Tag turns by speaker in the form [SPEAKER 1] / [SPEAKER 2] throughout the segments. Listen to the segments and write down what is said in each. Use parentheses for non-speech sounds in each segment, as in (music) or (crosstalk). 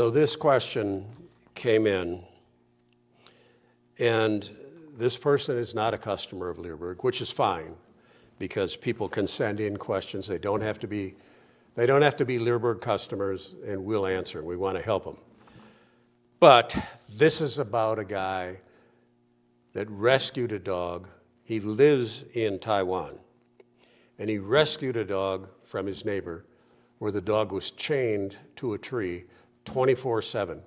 [SPEAKER 1] So this question came in, and this person is not a customer of Leerburg, which is fine, because people can send in questions. They don't have to be, they don't have to be Leerburg customers, and we'll answer. We want to help them. But this is about a guy that rescued a dog. He lives in Taiwan, and he rescued a dog from his neighbor where the dog was chained to a tree 24 7,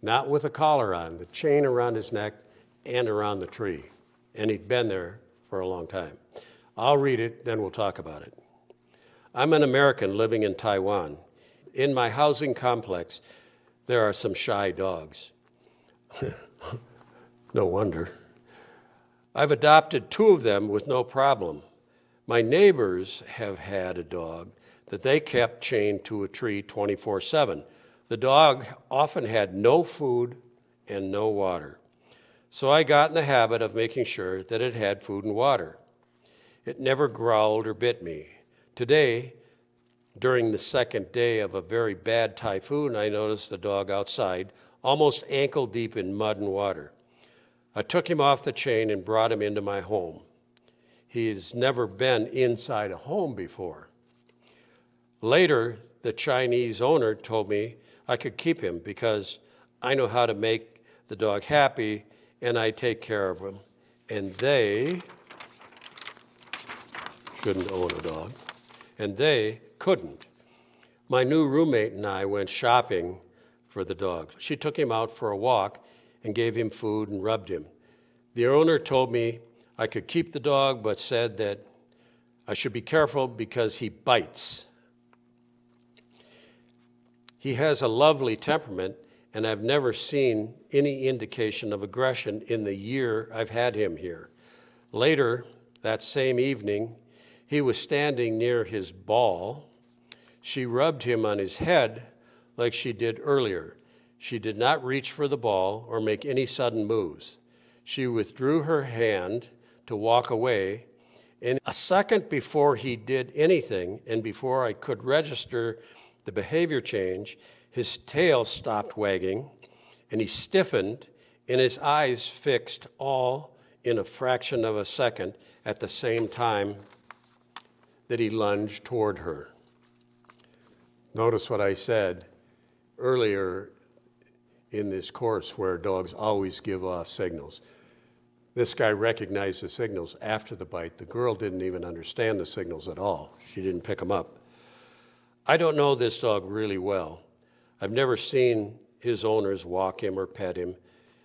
[SPEAKER 1] not with a collar on, the chain around his neck and around the tree. And he'd been there for a long time. I'll read it, then we'll talk about it. I'm an American living in Taiwan. In my housing complex, there are some shy dogs. (laughs) no wonder. I've adopted two of them with no problem. My neighbors have had a dog that they kept chained to a tree 24 7. The dog often had no food and no water. So I got in the habit of making sure that it had food and water. It never growled or bit me. Today, during the second day of a very bad typhoon, I noticed the dog outside, almost ankle deep in mud and water. I took him off the chain and brought him into my home. He has never been inside a home before. Later, the Chinese owner told me I could keep him because I know how to make the dog happy and I take care of him. And they shouldn't own a dog. And they couldn't. My new roommate and I went shopping for the dog. She took him out for a walk and gave him food and rubbed him. The owner told me I could keep the dog, but said that I should be careful because he bites. He has a lovely temperament, and I've never seen any indication of aggression in the year I've had him here. Later, that same evening, he was standing near his ball. She rubbed him on his head like she did earlier. She did not reach for the ball or make any sudden moves. She withdrew her hand to walk away, and a second before he did anything, and before I could register the behavior change, his tail stopped wagging and he stiffened and his eyes fixed all in a fraction of a second at the same time that he lunged toward her. Notice what I said earlier in this course where dogs always give off signals. This guy recognized the signals after the bite. The girl didn't even understand the signals at all. She didn't pick them up. I don't know this dog really well. I've never seen his owners walk him or pet him.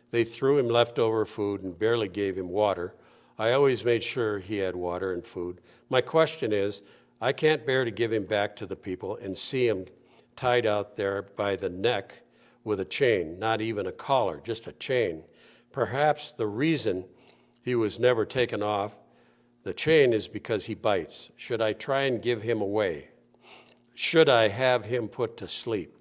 [SPEAKER 1] They threw him leftover food and barely gave him water. I always made sure he had water and food. My question is I can't bear to give him back to the people and see him tied out there by the neck with a chain, not even a collar, just a chain. Perhaps the reason he was never taken off the chain is because he bites. Should I try and give him away? Should I have him put to sleep?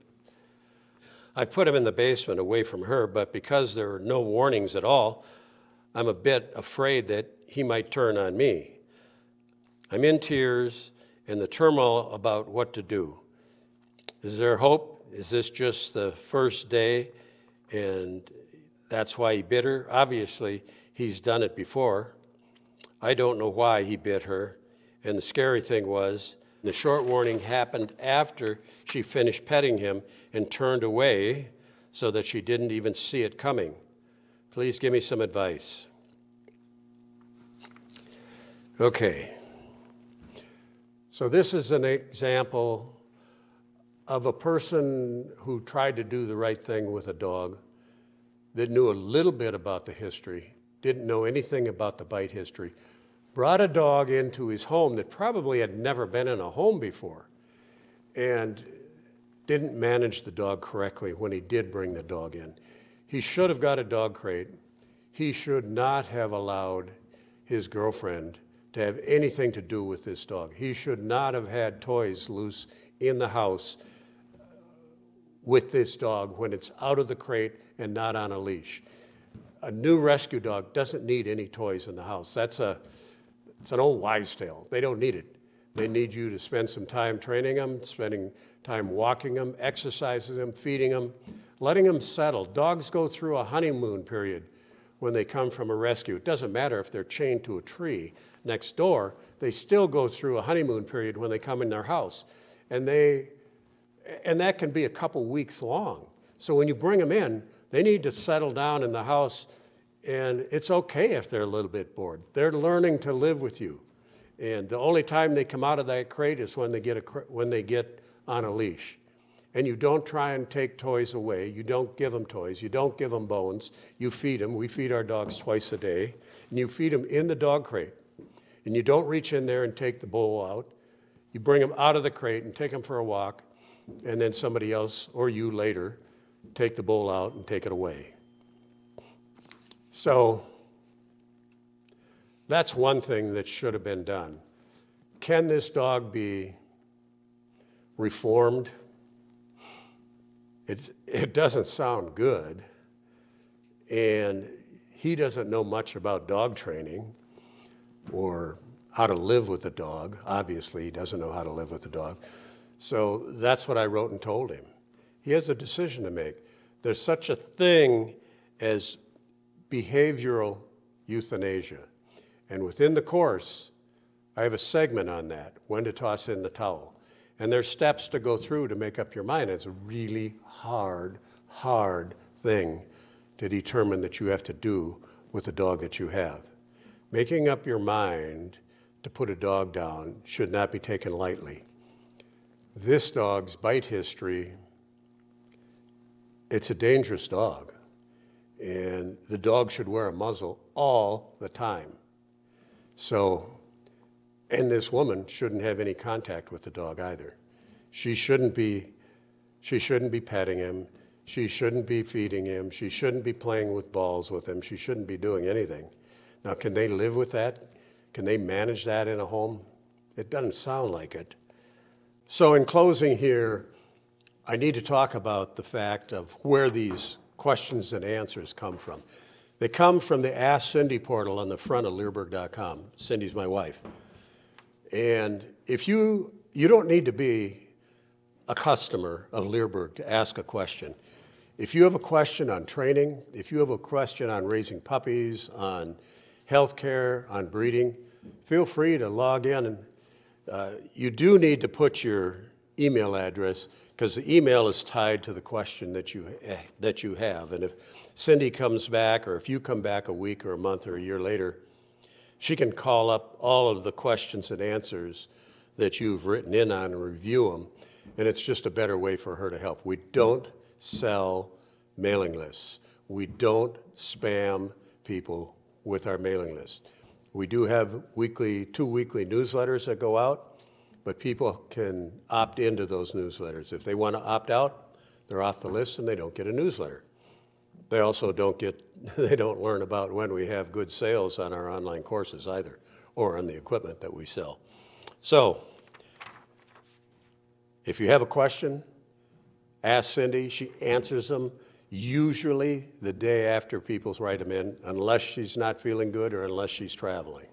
[SPEAKER 1] I put him in the basement away from her, but because there are no warnings at all, I'm a bit afraid that he might turn on me. I'm in tears and the turmoil about what to do. Is there hope? Is this just the first day and that's why he bit her? Obviously, he's done it before. I don't know why he bit her. And the scary thing was, the short warning happened after she finished petting him and turned away so that she didn't even see it coming. Please give me some advice. Okay. So, this is an example of a person who tried to do the right thing with a dog that knew a little bit about the history, didn't know anything about the bite history, brought a dog into his home that probably had never been in a home before and didn't manage the dog correctly when he did bring the dog in. He should have got a dog crate. He should not have allowed his girlfriend to have anything to do with this dog. He should not have had toys loose in the house with this dog when it's out of the crate and not on a leash. A new rescue dog doesn't need any toys in the house. That's a it's an old wives' tale. They don't need it. They need you to spend some time training them, spending time walking them, exercising them, feeding them, letting them settle. Dogs go through a honeymoon period when they come from a rescue. It doesn't matter if they're chained to a tree next door, they still go through a honeymoon period when they come in their house. And they and that can be a couple weeks long. So when you bring them in, they need to settle down in the house and it's okay if they're a little bit bored. They're learning to live with you. And the only time they come out of that crate is when they get, a, when they get on a leash. And you don't try and take toys away. You don't give them toys. You don't give them bones. You feed them. We feed our dogs twice a day. And you feed them in the dog crate. And you don't reach in there and take the bowl out. You bring them out of the crate and take them for a walk. And then somebody else or you later take the bowl out and take it away. So that's one thing that should have been done. Can this dog be reformed? It's, it doesn't sound good. And he doesn't know much about dog training or how to live with a dog. Obviously, he doesn't know how to live with a dog. So that's what I wrote and told him. He has a decision to make. There's such a thing as behavioral euthanasia. And within the course, I have a segment on that when to toss in the towel. And there's steps to go through to make up your mind. It's a really hard, hard thing to determine that you have to do with the dog that you have. Making up your mind to put a dog down should not be taken lightly. This dog's bite history, it's a dangerous dog. The dog should wear a muzzle all the time. So, and this woman shouldn't have any contact with the dog either. She shouldn't be, she shouldn't be petting him. She shouldn't be feeding him. She shouldn't be playing with balls with him. She shouldn't be doing anything. Now, can they live with that? Can they manage that in a home? It doesn't sound like it. So, in closing here, I need to talk about the fact of where these questions and answers come from. They come from the Ask Cindy portal on the front of Leerburg.com. Cindy's my wife. And if you, you don't need to be a customer of Leerburg to ask a question. If you have a question on training, if you have a question on raising puppies, on healthcare, on breeding, feel free to log in. And uh, you do need to put your email address because the email is tied to the question that you, eh, that you have. And if Cindy comes back, or if you come back a week or a month or a year later, she can call up all of the questions and answers that you've written in on and review them. And it's just a better way for her to help. We don't sell mailing lists. We don't spam people with our mailing list. We do have weekly, two weekly newsletters that go out, but people can opt into those newsletters. If they want to opt out, they're off the list and they don't get a newsletter. They also don't get, (laughs) they don't learn about when we have good sales on our online courses either, or on the equipment that we sell. So, if you have a question, ask Cindy. She answers them usually the day after people write them in, unless she's not feeling good or unless she's traveling.